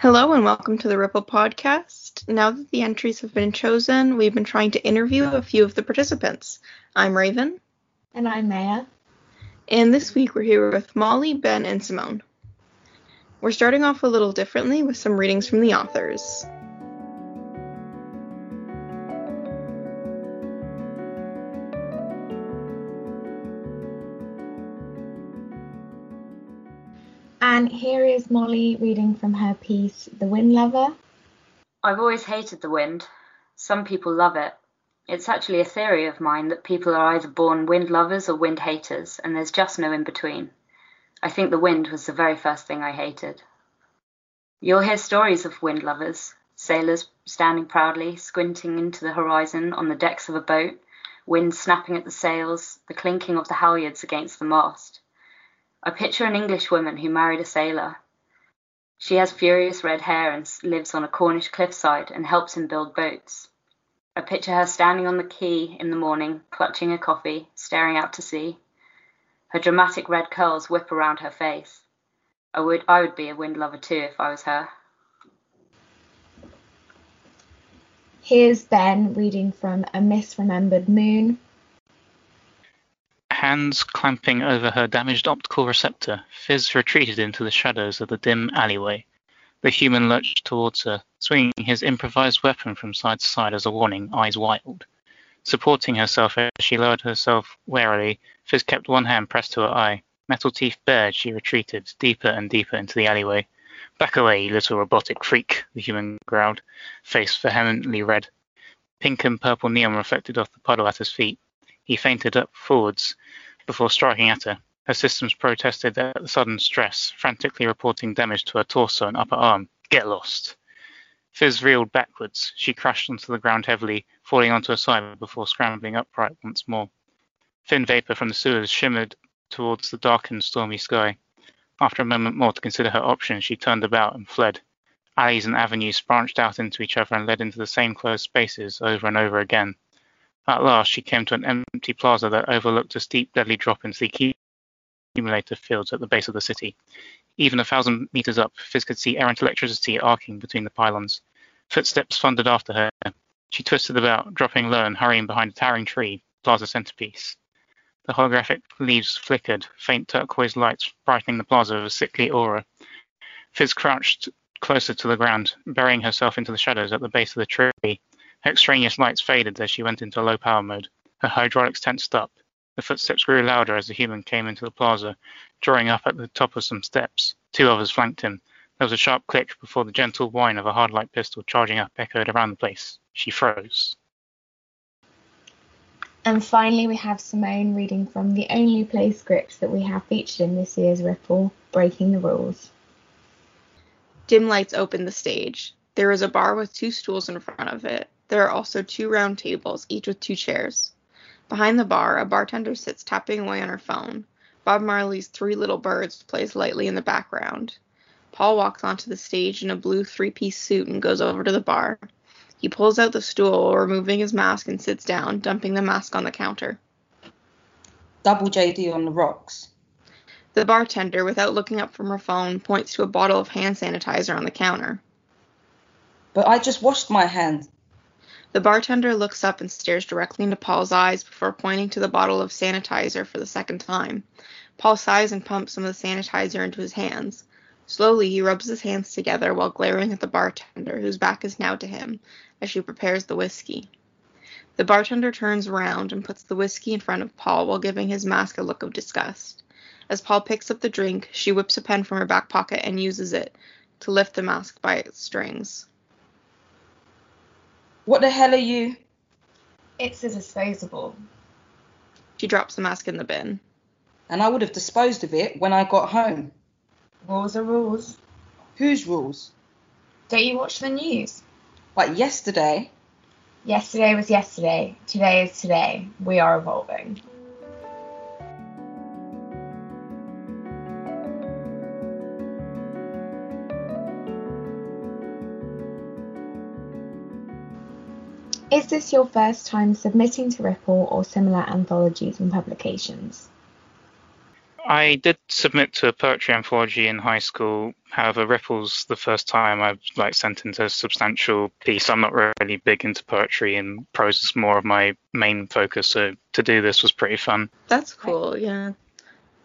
Hello and welcome to the Ripple podcast. Now that the entries have been chosen, we've been trying to interview a few of the participants. I'm Raven. And I'm Maya. And this week we're here with Molly, Ben, and Simone. We're starting off a little differently with some readings from the authors. And here is Molly reading from her piece, The Wind Lover. I've always hated the wind. Some people love it. It's actually a theory of mine that people are either born wind lovers or wind haters, and there's just no in between. I think the wind was the very first thing I hated. You'll hear stories of wind lovers, sailors standing proudly, squinting into the horizon on the decks of a boat, wind snapping at the sails, the clinking of the halyards against the mast. I picture an English woman who married a sailor. She has furious red hair and lives on a Cornish cliffside and helps him build boats. I picture her standing on the quay in the morning, clutching a coffee, staring out to sea. Her dramatic red curls whip around her face. I would I would be a wind lover too if I was her. Here's Ben reading from A Misremembered Moon hands clamping over her damaged optical receptor, Fizz retreated into the shadows of the dim alleyway. The human lurched towards her, swinging his improvised weapon from side to side as a warning, eyes wild. Supporting herself as she lowered herself warily, Fizz kept one hand pressed to her eye. Metal teeth bared, she retreated, deeper and deeper into the alleyway. Back away, you little robotic freak, the human growled, face vehemently red. Pink and purple neon reflected off the puddle at his feet. He feinted up forwards before striking at her. Her systems protested at the sudden stress, frantically reporting damage to her torso and upper arm. Get lost. Fizz reeled backwards. She crashed onto the ground heavily, falling onto her side before scrambling upright once more. Thin vapor from the sewers shimmered towards the darkened, stormy sky. After a moment more to consider her options, she turned about and fled. Alleys and avenues branched out into each other and led into the same closed spaces over and over again. At last she came to an empty plaza that overlooked a steep, deadly drop into the accumulator fields at the base of the city. Even a thousand meters up, Fizz could see errant electricity arcing between the pylons. Footsteps thundered after her. She twisted about, dropping low and hurrying behind a towering tree, plaza centerpiece. The holographic leaves flickered, faint turquoise lights brightening the plaza with a sickly aura. Fizz crouched closer to the ground, burying herself into the shadows at the base of the tree. Extraneous lights faded as she went into low power mode. Her hydraulics tensed up. The footsteps grew louder as the human came into the plaza, drawing up at the top of some steps. Two others flanked him. There was a sharp click before the gentle whine of a hard light pistol charging up echoed around the place. She froze. And finally, we have Simone reading from the only play script that we have featured in this year's Ripple, Breaking the Rules. Dim lights open the stage. There is a bar with two stools in front of it. There are also two round tables, each with two chairs. Behind the bar, a bartender sits tapping away on her phone. Bob Marley's Three Little Birds plays lightly in the background. Paul walks onto the stage in a blue three piece suit and goes over to the bar. He pulls out the stool, removing his mask, and sits down, dumping the mask on the counter. Double JD on the rocks. The bartender, without looking up from her phone, points to a bottle of hand sanitizer on the counter. But I just washed my hands. The bartender looks up and stares directly into Paul's eyes before pointing to the bottle of sanitizer for the second time. Paul sighs and pumps some of the sanitizer into his hands. Slowly, he rubs his hands together while glaring at the bartender, whose back is now to him, as she prepares the whiskey. The bartender turns around and puts the whiskey in front of Paul while giving his mask a look of disgust. As Paul picks up the drink, she whips a pen from her back pocket and uses it to lift the mask by its strings. What the hell are you? It's a disposable. She drops the mask in the bin. And I would have disposed of it when I got home. Rules are rules. Whose rules? Don't you watch the news? Like yesterday? Yesterday was yesterday. Today is today. We are evolving. Is this your first time submitting to Ripple or similar anthologies and publications? I did submit to a poetry anthology in high school. However, Ripple's the first time I've like sent into a substantial piece. I'm not really big into poetry, and prose is more of my main focus. So to do this was pretty fun. That's cool, yeah.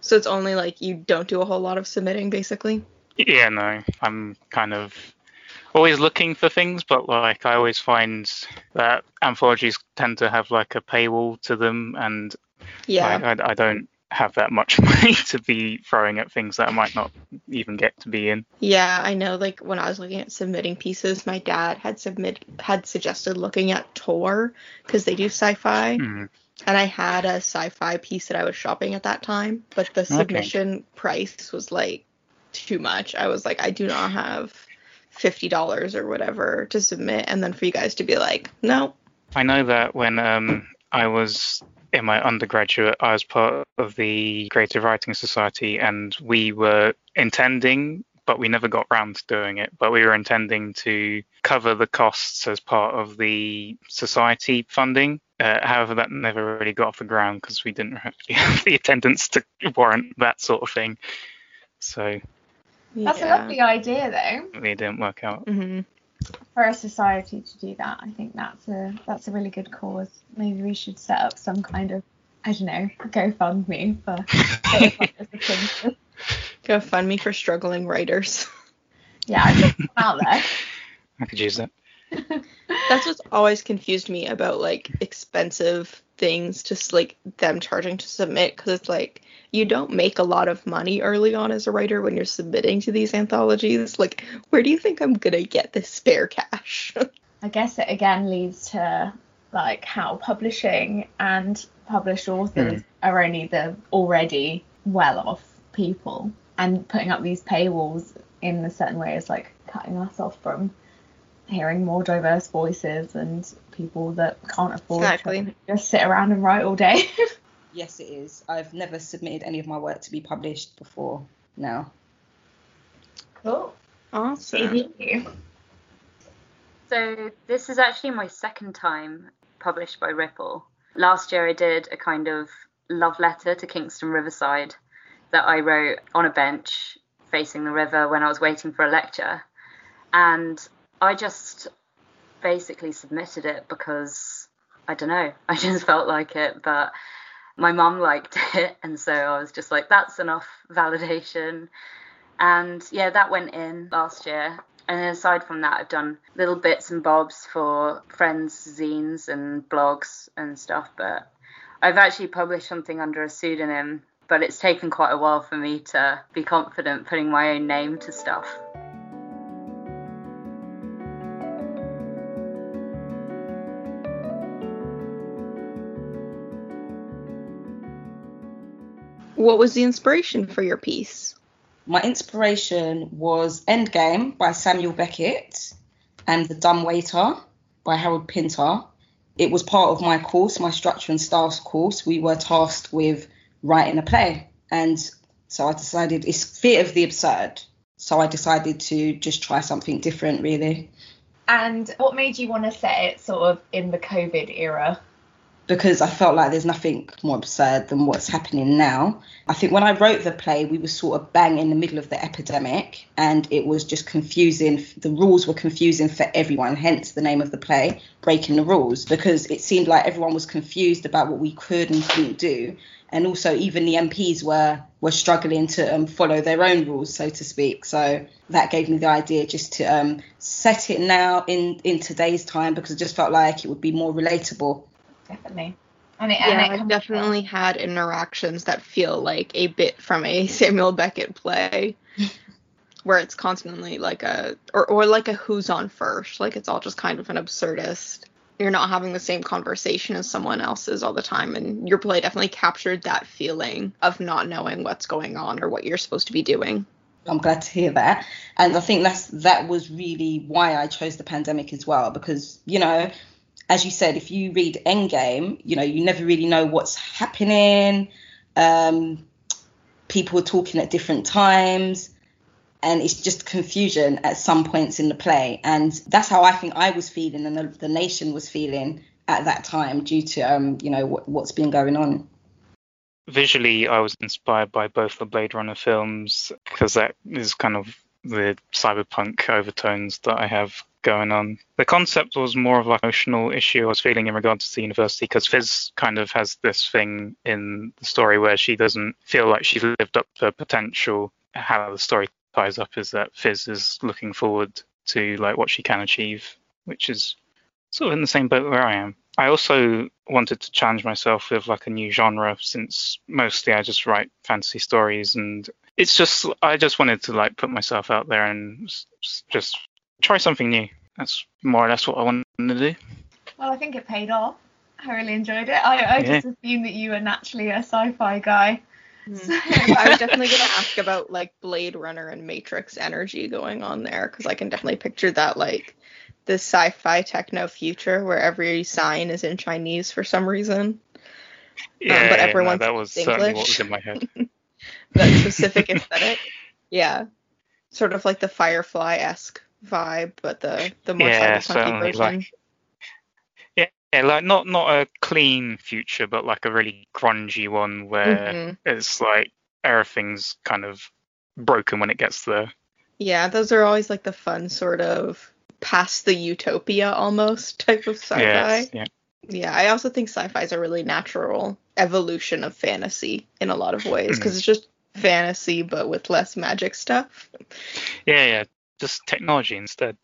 So it's only like you don't do a whole lot of submitting, basically. Yeah, no, I'm kind of always looking for things, but like I always find that anthologies tend to have like a paywall to them, and Yeah. like, I, I don't have that much money to be throwing at things that I might not even get to be in. Yeah, I know. Like when I was looking at submitting pieces, my dad had submit had suggested looking at Tor because they do sci-fi, Hmm. and I had a sci-fi piece that I was shopping at that time, but the submission price was like too much. I was like, I do not have fifty dollars or whatever to submit, and then for you guys to be like, no, I know that when um, I was in my undergraduate, I was part of the Creative Writing Society, and we were intending, but we never got round to doing it. But we were intending to cover the costs as part of the society funding. Uh, however, that never really got off the ground because we didn't have the attendance to warrant that sort of thing. So That's a lovely idea, though, it didn't work out. hmm for a society to do that. I think that's a that's a really good cause. Maybe we should set up some kind of I don't know GoFundMe for yeah, Go fund me for struggling writers. Yeah, I just put out there. I could use that. That's what's always confused me about like expensive things, just like them charging to submit, because it's like you don't make a lot of money early on as a writer when you're submitting to these anthologies. Like, where do you think I'm gonna get this spare cash? I guess it again leads to like how publishing and published authors hmm. are only the already well off people and putting up these paywalls in a certain way is like cutting us off from hearing more diverse voices and people that can't afford Exactly. to just sit around and write all day. Yes, it is. I've never submitted any of my work to be published before now. cool. awesome. So this is actually my second time published by Ripple. Last year I did a kind of love letter to Kingston Riverside that I wrote on a bench facing the river when I was waiting for a lecture. And I just basically submitted it because I don't know, I just felt like it, but my mum liked it and so I was just like that's enough validation. And yeah, that went in last year. And aside from that, I've done little bits and bobs for friends' zines and blogs and stuff. But I've actually published something under a pseudonym, but it's taken quite a while for me to be confident putting my own name to stuff. What was the inspiration for your piece? My inspiration was Endgame by Samuel Beckett and The Dumb Waiter by Harold Pinter. It was part of my course, my structure and styles course. We were tasked with writing a play. And so I decided it's fear of the absurd. So I decided to just try something different, really. And what made you want to set it sort of in the COVID era? Because I felt like there's nothing more absurd than what's happening now. I think when I wrote the play, we were sort of bang in the middle of the epidemic, and it was just confusing. The rules were confusing for everyone, hence the name of the play, Breaking the Rules, because it seemed like everyone was confused about what we could and couldn't do. And also, even the MPs were were struggling to um, follow their own rules, so to speak. So that gave me the idea just to um, set it now in in today's time because it just felt like it would be more relatable. Definitely. And it, and Yeah, it I've comes definitely had interactions that feel like a bit from a Samuel Beckett play, where it's constantly like a or or like a who's on first, like it's all just kind of an absurdist. You're not having the same conversation as someone else's all the time, and your play definitely captured that feeling of not knowing what's going on or what you're supposed to be doing. I'm glad to hear that. And I think that's that was really why I chose the pandemic as well, because you know, as you said, if you read Endgame, you know, you never really know what's happening. Um, people are talking at different times, and it's just confusion at some points in the play. And that's how I think I was feeling, and the, the nation was feeling at that time due to um, you know what, what's been going on. visually, I was inspired by both the Blade Runner films because that is kind of the cyberpunk overtones that I have going on. The concept was more of like an emotional issue I was feeling in regards to the university because Fizz kind of has this thing in the story where she doesn't feel like she's lived up to her potential. How the story ties up is that Fizz is looking forward to like what she can achieve, which is sort of in the same boat where I am. I also wanted to challenge myself with like a new genre since mostly I just write fantasy stories and it's just I just wanted to like put myself out there and just try something new. That's more or less what I wanted to do. Well, I think it paid off. I really enjoyed it. I, I yeah. just assumed that you were naturally a sci-fi guy. Mm. I was definitely going to ask about like Blade Runner and Matrix energy going on there because I can definitely picture that like the sci-fi techno future where every sign is in Chinese for some reason. Yeah, um, but everyone's no, that was English. certainly what was in my head. that specific aesthetic. Yeah, sort of like the Firefly esque vibe, but the the more yeah, cyberpunky version. Like, yeah, yeah, like not not a clean future, but like a really grungy one where mm-hmm. it's like everything's kind of broken when it gets there. Yeah, those are always like the fun sort of past the utopia almost type of sci-fi. Yes, yeah. Yeah, I also think sci-fi is a really natural evolution of fantasy in a lot of ways because mm. it's just fantasy but with less magic stuff. Yeah, yeah, just technology instead.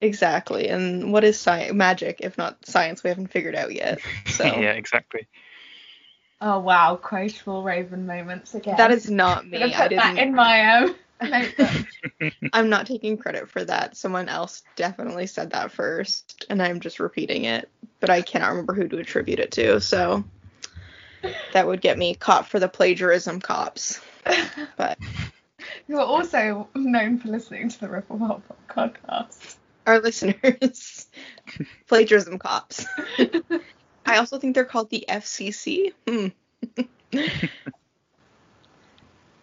Exactly. And what is science magic if not science we haven't figured out yet. So Yeah, exactly. Oh wow, quote quotable Raven moments again. That is not me. I didn't in my own. I'm not taking credit for that. Someone else definitely said that first, and I'm just repeating it, but I cannot remember who to attribute it to, so that would get me caught for the plagiarism cops. But you are also known for listening to the Ripple Wild podcast. Our listeners, plagiarism cops. I also think they're called the FCC. Hmm.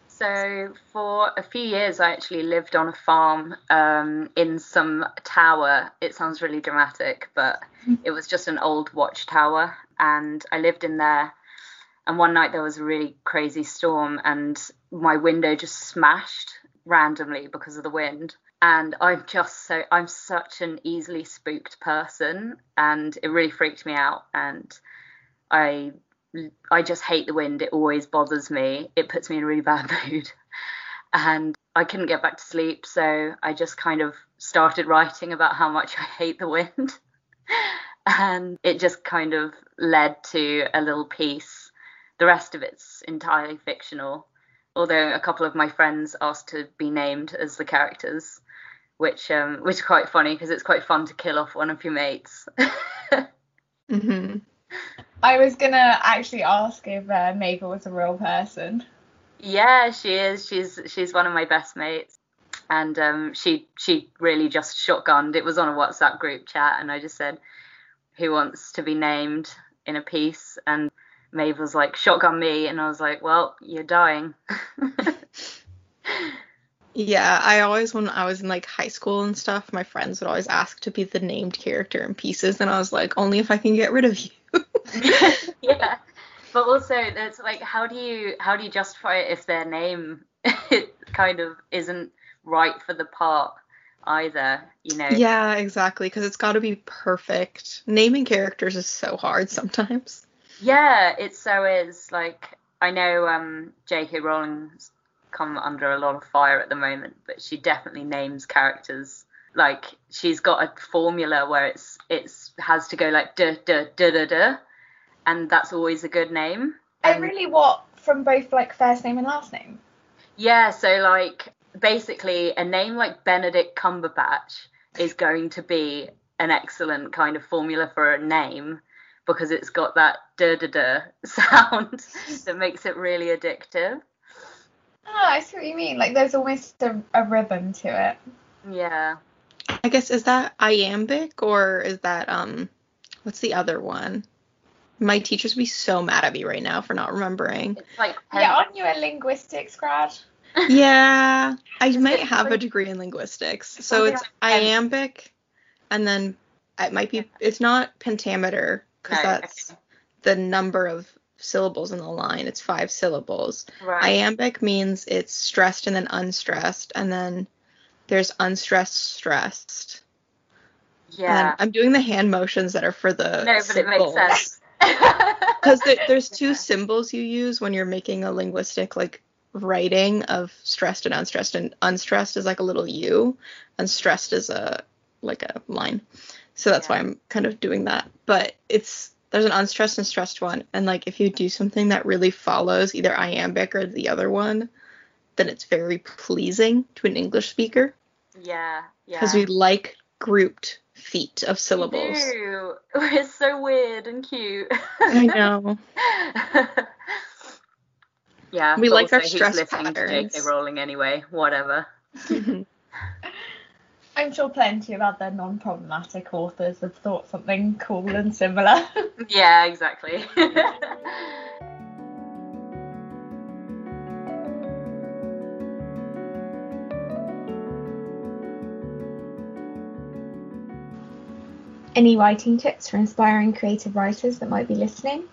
So for a few years, I actually lived on a farm um, in some tower. It sounds really dramatic, but it was just an old watchtower, and I lived in there. And one night there was a really crazy storm, and my window just smashed randomly because of the wind. And I'm just so I'm such an easily spooked person, and it really freaked me out. And I I just hate the wind. It always bothers me. It puts me in a really bad mood. And I couldn't get back to sleep, so I just kind of started writing about how much I hate the wind. and it just kind of led to a little piece. The rest of it's entirely fictional, although a couple of my friends asked to be named as the characters, which um, which is quite funny because it's quite fun to kill off one of your mates. mm-hmm. I was gonna actually ask if uh, Mabel was a real person. Yeah, she is. She's she's one of my best mates, and um, she she really just shotgunned. It was on a WhatsApp group chat, and I just said, "Who wants to be named in a piece?" And Maeve was like, "Shotgun me," and I was like, "Well, you're dying." yeah, I always when I was in like high school and stuff, my friends would always ask to be the named character in pieces, and I was like, "Only if I can get rid of you." yeah but also that's like how do you how do you justify it if their name kind of isn't right for the part either you know yeah exactly because it's got to be perfect naming characters is so hard sometimes yeah it so is like i know um j.k rowling's come under a lot of fire at the moment but she definitely names characters like she's got a formula where it's it's has to go like da da da da da, and that's always a good name. And really what from both like first name and last name? Yeah, so like basically a name like Benedict Cumberbatch is going to be an excellent kind of formula for a name because it's got that da da da sound that makes it really addictive. Oh, I see what you mean. Like there's almost a, a rhythm to it. Yeah. I guess is that iambic or is that um what's the other one? My teachers would be so mad at me right now for not remembering. It's like yeah, aren't you a linguistics grad? yeah, I might have a degree in linguistics. So it's iambic, and then it might be. It's not pentameter because no, that's okay. the number of syllables in the line. It's five syllables. Right. Iambic means it's stressed and then unstressed, and then there's unstressed, stressed. And yeah. I'm doing the hand motions that are for the No, but it makes symbols. sense. Because there's two symbols you use when you're making a linguistic like writing of stressed and unstressed, and unstressed is like a little U, and stressed is a like a line. So that's why I'm kind of doing that. But it's there's an unstressed and stressed one, and like if you do something that really follows either iambic or the other one, then it's very pleasing to an English speaker Yeah, yeah. because we like grouped feet of syllables. We do. It's so weird and cute. I know. yeah. We like our stress J.K. patterns. Rowling anyway. Whatever. Mm-hmm. I'm sure plenty of other non-problematic authors have thought something cool and similar. Yeah, exactly. Any writing tips for inspiring creative writers that might be listening?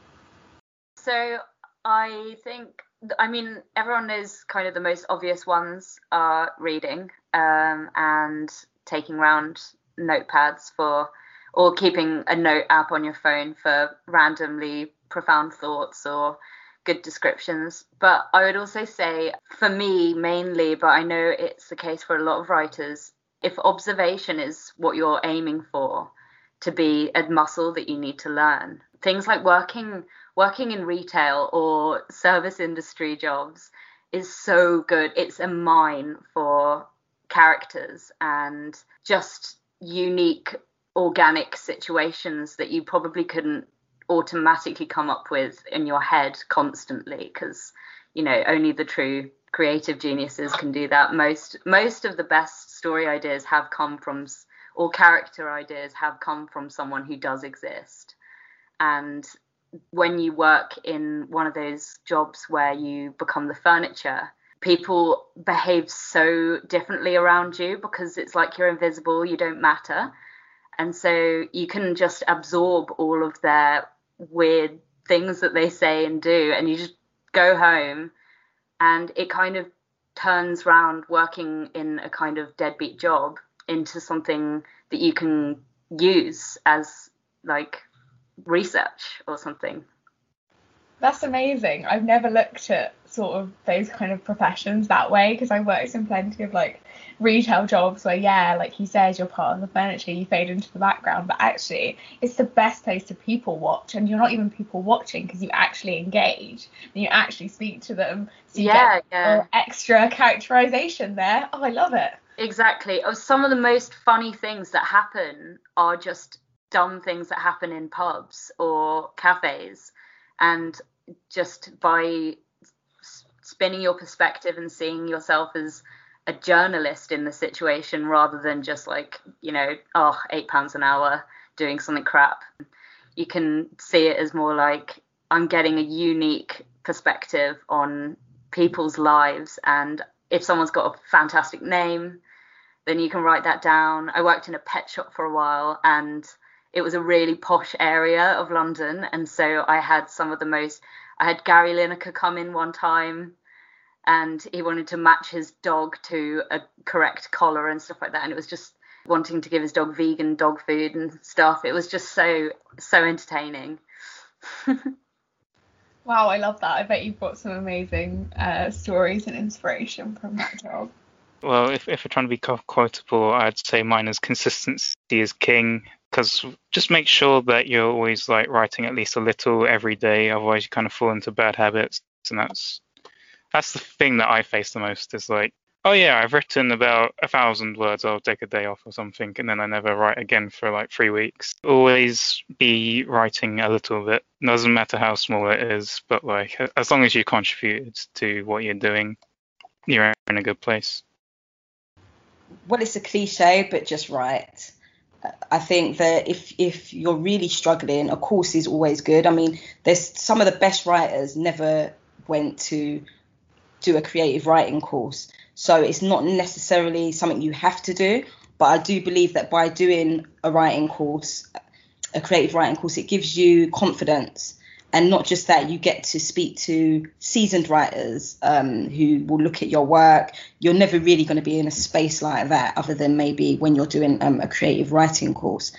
So I think, I mean, everyone knows kind of the most obvious ones are reading um, and taking round notepads for, or keeping a note app on your phone for randomly profound thoughts or good descriptions. But I would also say, for me mainly, but I know it's the case for a lot of writers, if observation is what you're aiming for, to be a muscle that you need to learn. Things like working working in retail or service industry jobs is so good. It's a mine for characters and just unique organic situations that you probably couldn't automatically come up with in your head constantly because you know only the true creative geniuses can do that. Most most of the best story ideas have come from or character ideas have come from someone who does exist. And when you work in one of those jobs where you become the furniture people behave so differently around you because it's like you're invisible you don't matter. And so you can just absorb all of their weird things that they say and do and you just go home. And it kind of turns round working in a kind of deadbeat job into something that you can use as like research or something That's amazing. I've never looked at sort of those kind of professions that way because I worked in plenty of like retail jobs where yeah, like you said, you're part of the furniture, you fade into the background, but actually it's the best place to people watch and you're not even people watching because you actually engage and you actually speak to them. So you yeah get yeah extra characterization there. Oh, I love it. Exactly. Or some of the most funny things that happen are just dumb things that happen in pubs or cafes. And just by spinning your perspective and seeing yourself as a journalist in the situation rather than just like, you know, oh, eight pounds an hour doing something crap, you can see it as more like I'm getting a unique perspective on people's lives. And if someone's got a fantastic name, then you can write that down. I worked in a pet shop for a while and it was a really posh area of London. And so I had some of the most, I had Gary Lineker come in one time and he wanted to match his dog to a correct collar and stuff like that. And it was just wanting to give his dog vegan dog food and stuff. It was just so, so entertaining. Wow, I love that. I bet you've got some amazing uh, stories and inspiration from that job. Well, if, if we're trying to be quotable, I'd say mine is consistency is king. Because just make sure that you're always like writing at least a little every day, otherwise you kind of fall into bad habits. And that's that's the thing that I face the most is like, oh yeah, I've written about a thousand words, I'll take a day off or something, and then I never write again for like three weeks. Always be writing a little bit. Doesn't matter how small it is, but like as long as you contribute to what you're doing, you're in a good place. well, it's a cliche, but just right. I think that if if you're really struggling, a course is always good. I mean, there's some of the best writers never went to do a creative writing course, so it's not necessarily something you have to do. But I do believe that by doing a writing course, a creative writing course, it gives you confidence and not just that, you get to speak to seasoned writers um, who will look at your work. You're never really going to be in a space like that, other than maybe when you're doing um, a creative writing course.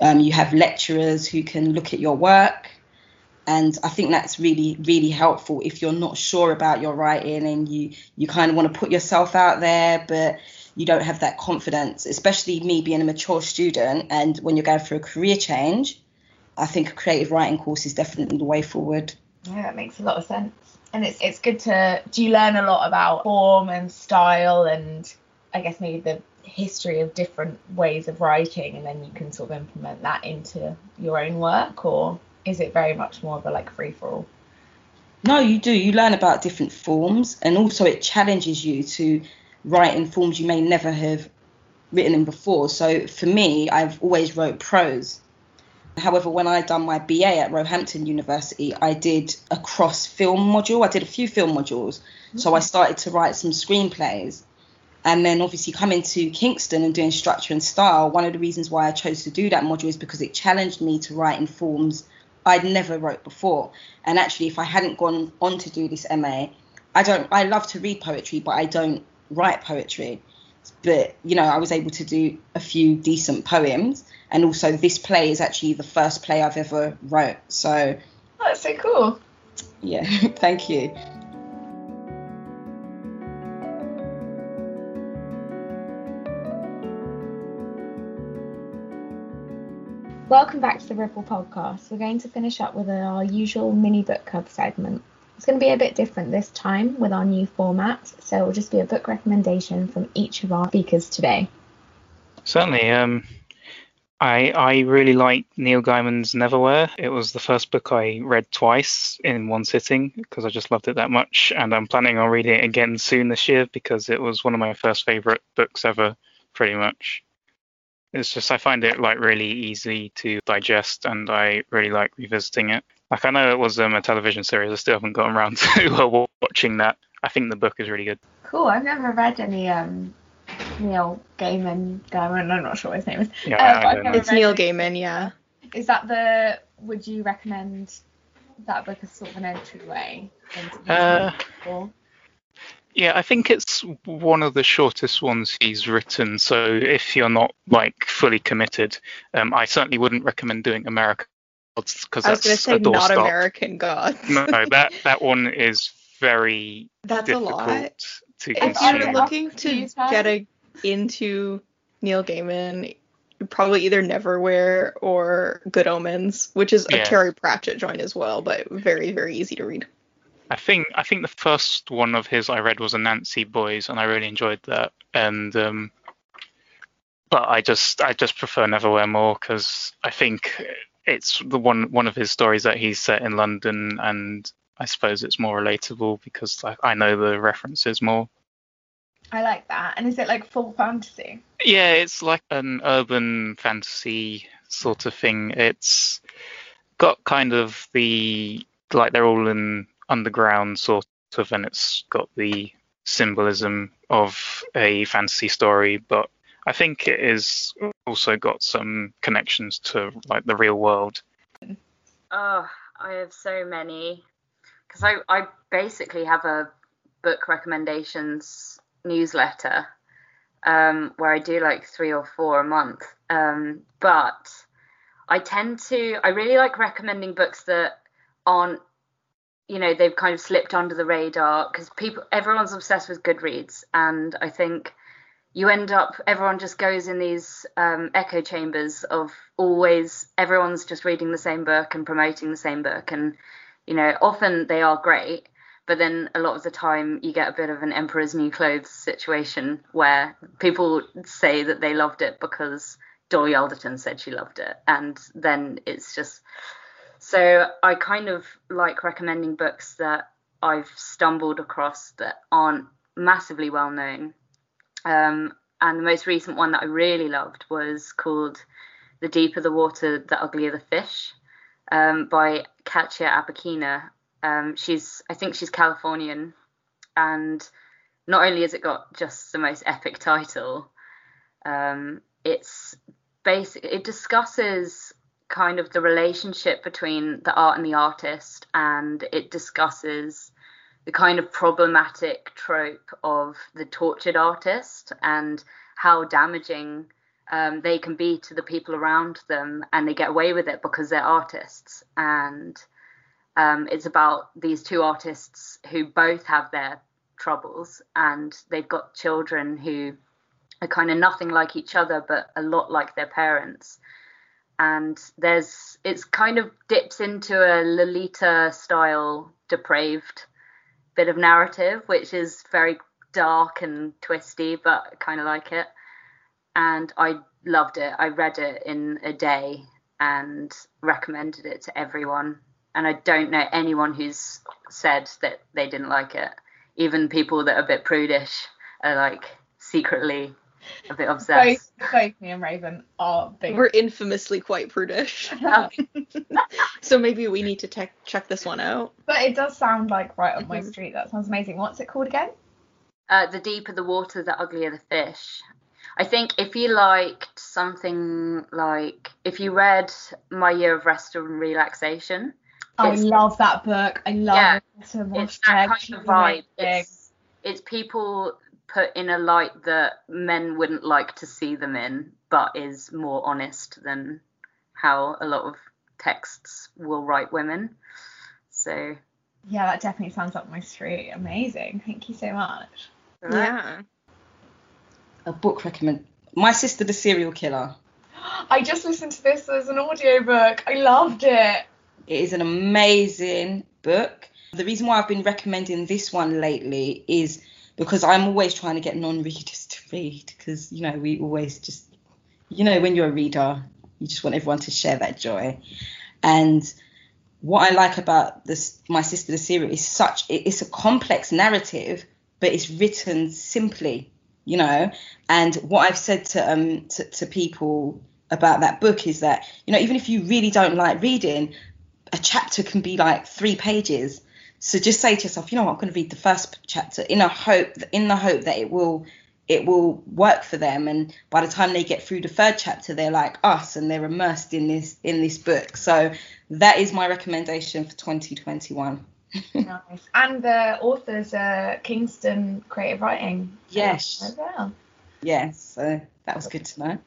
Um, you have lecturers who can look at your work, and I think that's really, really helpful if you're not sure about your writing and you you kind of want to put yourself out there, but you don't have that confidence. Especially me being a mature student, and when you're going through a career change I think a creative writing course is definitely the way forward. Yeah, that makes a lot of sense. And it's it's good to do you learn a lot about form and style and I guess maybe the history of different ways of writing and then you can sort of implement that into your own work or is it very much more of a like free for all? No, you do. You learn about different forms and also it challenges you to write in forms you may never have written in before. So for me, I've always wrote prose However, when I done my BA at Roehampton University, I did a cross film module. I did a few film modules. Mm-hmm. So I started to write some screenplays. And then obviously coming to Kingston and doing structure and style, one of the reasons why I chose to do that module is because it challenged me to write in forms I'd never wrote before. And actually if I hadn't gone on to do this MA, I don't I love to read poetry, but I don't write poetry. But you know, I was able to do a few decent poems and also this play is actually the first play I've ever wrote. So oh, that's so cool. Yeah, thank you. Welcome back to the Ripple podcast. We're going to finish up with our usual mini book club segment. It's going to be a bit different this time with our new format, so it will just be a book recommendation from each of our speakers today. Certainly. Um, I I really like Neil Gaiman's Neverwhere. It was the first book I read twice in one sitting because I just loved it that much, and I'm planning on reading it again soon this year because it was one of my first favorite books ever, pretty much. It's just I find it like really easy to digest, and I really like revisiting it. Like I know it was um, a television series, I still haven't gotten around to watching that. I think the book is really good. Cool. I've never read any um Neil Gaiman. Gaiman, I'm not sure what his name is. Yeah, uh, it's Neil Gaiman. Yeah. Is that the? Would you recommend that book as sort of an entryway into uh, yeah, I think it's one of the shortest ones he's written. So if you're not like fully committed, um, I certainly wouldn't recommend doing American Gods because I was going to say not American Gods. no, that that one is very that's difficult a lot. to if consume. you're looking to get a into Neil Gaiman, probably either Neverwhere or Good Omens, which is a Terry Pratchett joint as well, but very very easy to read. I think I think the first one of his I read was Anansi Boys, and I really enjoyed that. And um, but I just I just prefer Neverwhere more because I think it's the one one of his stories that he's set in London, and I suppose it's more relatable because I, I know the references more. I like that. And is it like full fantasy? Yeah, it's like an urban fantasy sort of thing. It's got kind of the like they're all in underground sort of, and it's got the symbolism of a fantasy story, but I think it is also got some connections to like the real world. Oh, I have so many because I, I basically have a book recommendations newsletter um, where I do like three or four a month. Um, but I tend to, I really like recommending books that aren't, you know, they've kind of slipped under the radar because people, everyone's obsessed with Goodreads. And I think you end up, everyone just goes in these um, echo chambers of always, everyone's just reading the same book and promoting the same book. And, you know, often they are great but then a lot of the time you get a bit of an emperor's new clothes situation where people say that they loved it because Dolly Alderton said she loved it and then it's just so I kind of like recommending books that I've stumbled across that aren't massively well known um, and the most recent one that I really loved was called The Deeper the Water, The Uglier the Fish um, by Katya Apekina. um, she's, I think she's Californian, and not only has it got just the most epic title, um, it's basic. It discusses kind of the relationship between the art and the artist, and it discusses the kind of problematic trope of the tortured artist and how damaging um, they can be to the people around them, and they get away with it because they're artists. And um, it's about these two artists who both have their troubles, and they've got children who are kind of nothing like each other, but a lot like their parents. And there's it's kind of dips into a Lolita style depraved bit of narrative, which is very dark and twisty, but kind of like it. And I loved it. I read it in a day and recommended it to everyone. And I don't know anyone who's said that they didn't like it. Even people that are a bit prudish are like secretly a bit obsessed. Both, both me and Raven are big. We're infamously quite prudish. so maybe we need to te- check this one out. But it does sound like right up my Mhm. street. That sounds amazing. What's it called again? Uh, the deeper the water, the uglier the fish. I think if you liked something like, if you read My Year of Rest and Relaxation, I love that book. I love Yeah, it. So it's that kind of vibe. It's, it's people put in a light that men wouldn't like to see them in, but is more honest than how a lot of texts will write women. So, Yeah, that definitely sounds up my street. Amazing. Thank you so much. Yeah. A book recommend. My sister, the serial killer. I just listened to this as an audiobook. I loved it. It is an amazing book. The reason why I've been recommending this one lately is because I'm always trying to get non-readers to read because you know we always just you know when you're a reader you just want everyone to share that joy and what I like about this my sister the series is such it's a complex narrative but it's written simply you know and what I've said to um to, to people about that book is that you know even if you really don't like reading a chapter can be like three pages. So just say to yourself, you know what, I'm going to read the first chapter in a hope, in the hope that it will, it will work for them. And by the time they get through the third chapter, they're like us and they're immersed in this in this book. So that is my recommendation for 2021. nice. And the author's uh, Kingston Creative Writing. Yes. As well. Yes, so that was good to know.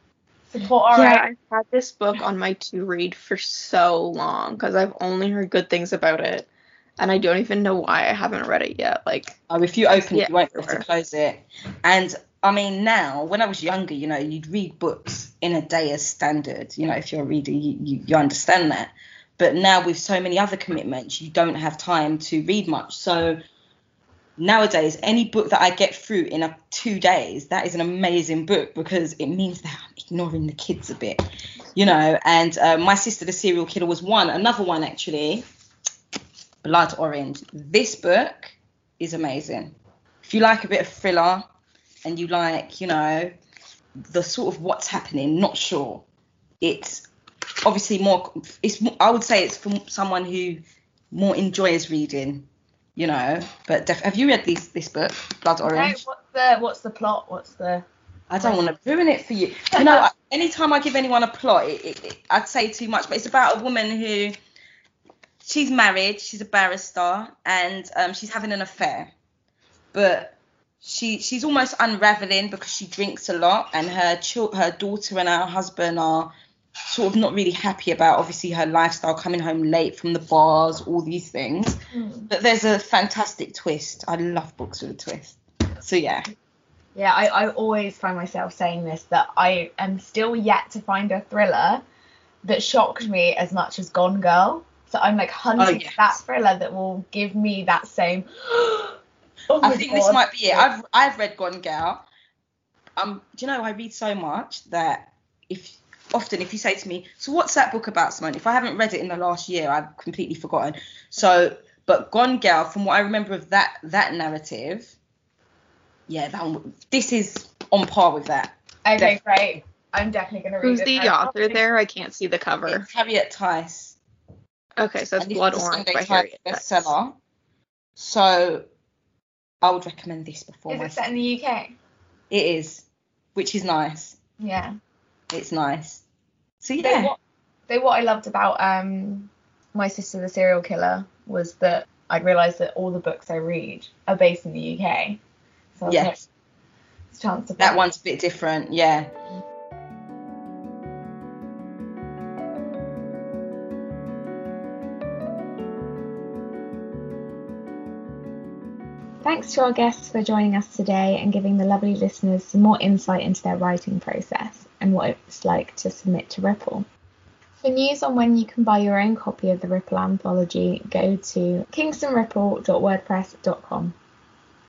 Support our yeah, yeah. I've had this book on my to read for so long because I've only heard good things about it, and I don't even know why I haven't read it yet. Like, Oh, if you open it, you won't be able to close it. And I mean, now when I was younger, you know, you'd read books in a day as standard. You know, if you're a reader, you, you, you understand that. But now with so many other commitments, you don't have time to read much. So nowadays, any book that I get through in a two days, that is an amazing book because it means that I'm ignoring the kids a bit, you know. And uh, my sister, the serial killer, was one. Another one actually, Blood Orange. This book is amazing. If you like a bit of thriller and you like, you know, the sort of what's happening, not sure. It's obviously more. It's I would say it's for someone who more enjoys reading, you know. But def- have you read this this book, Blood Orange? what's the what's the plot? What's the I don't want to ruin it for you. You know, anytime I give anyone a plot, it, it, it, I'd say too much. But it's about a woman who she's married, she's a barrister, and um, she's having an affair. But she she's almost unraveling because she drinks a lot, and her chil- her daughter and her husband are sort of not really happy about obviously her lifestyle, coming home late from the bars, all these things. But there's a fantastic twist. I love books with a twist. So yeah. Yeah, I, I always find myself saying this that I am still yet to find a thriller that shocked me as much as Gone Girl. So I'm like hunting Oh, yes. that thriller that will give me that same. oh I my think this might be it. I've I've read Gone Girl. Um, do you know I read so much that if often if you say to me, so what's that book about, Simone? If I haven't read it in the last year, I've completely forgotten. So, but Gone Girl, from what I remember of that that narrative, yeah, that one, this is on par with that. Okay, great. I'm definitely gonna read who's it. the I author there? I can't see the cover. It's Harriet Tyce. Okay, so that's and Blood was a Orange Sunday by Times Harriet. Bestseller. So, I would recommend this before Is my. it set in the UK? It is, which is nice. Yeah. It's nice. So So yeah. what So what I loved about um, My Sister the Serial Killer was that I realised that all the books I read are based in the UK. So I was like, Yes, it's a chance to that one's a bit different. Yeah. To our guests for joining us today and giving the lovely listeners some more insight into their writing process and what it's like to submit to Ripple. For news on when you can buy your own copy of the Ripple anthology, go to kingstonripple.wordpress.com.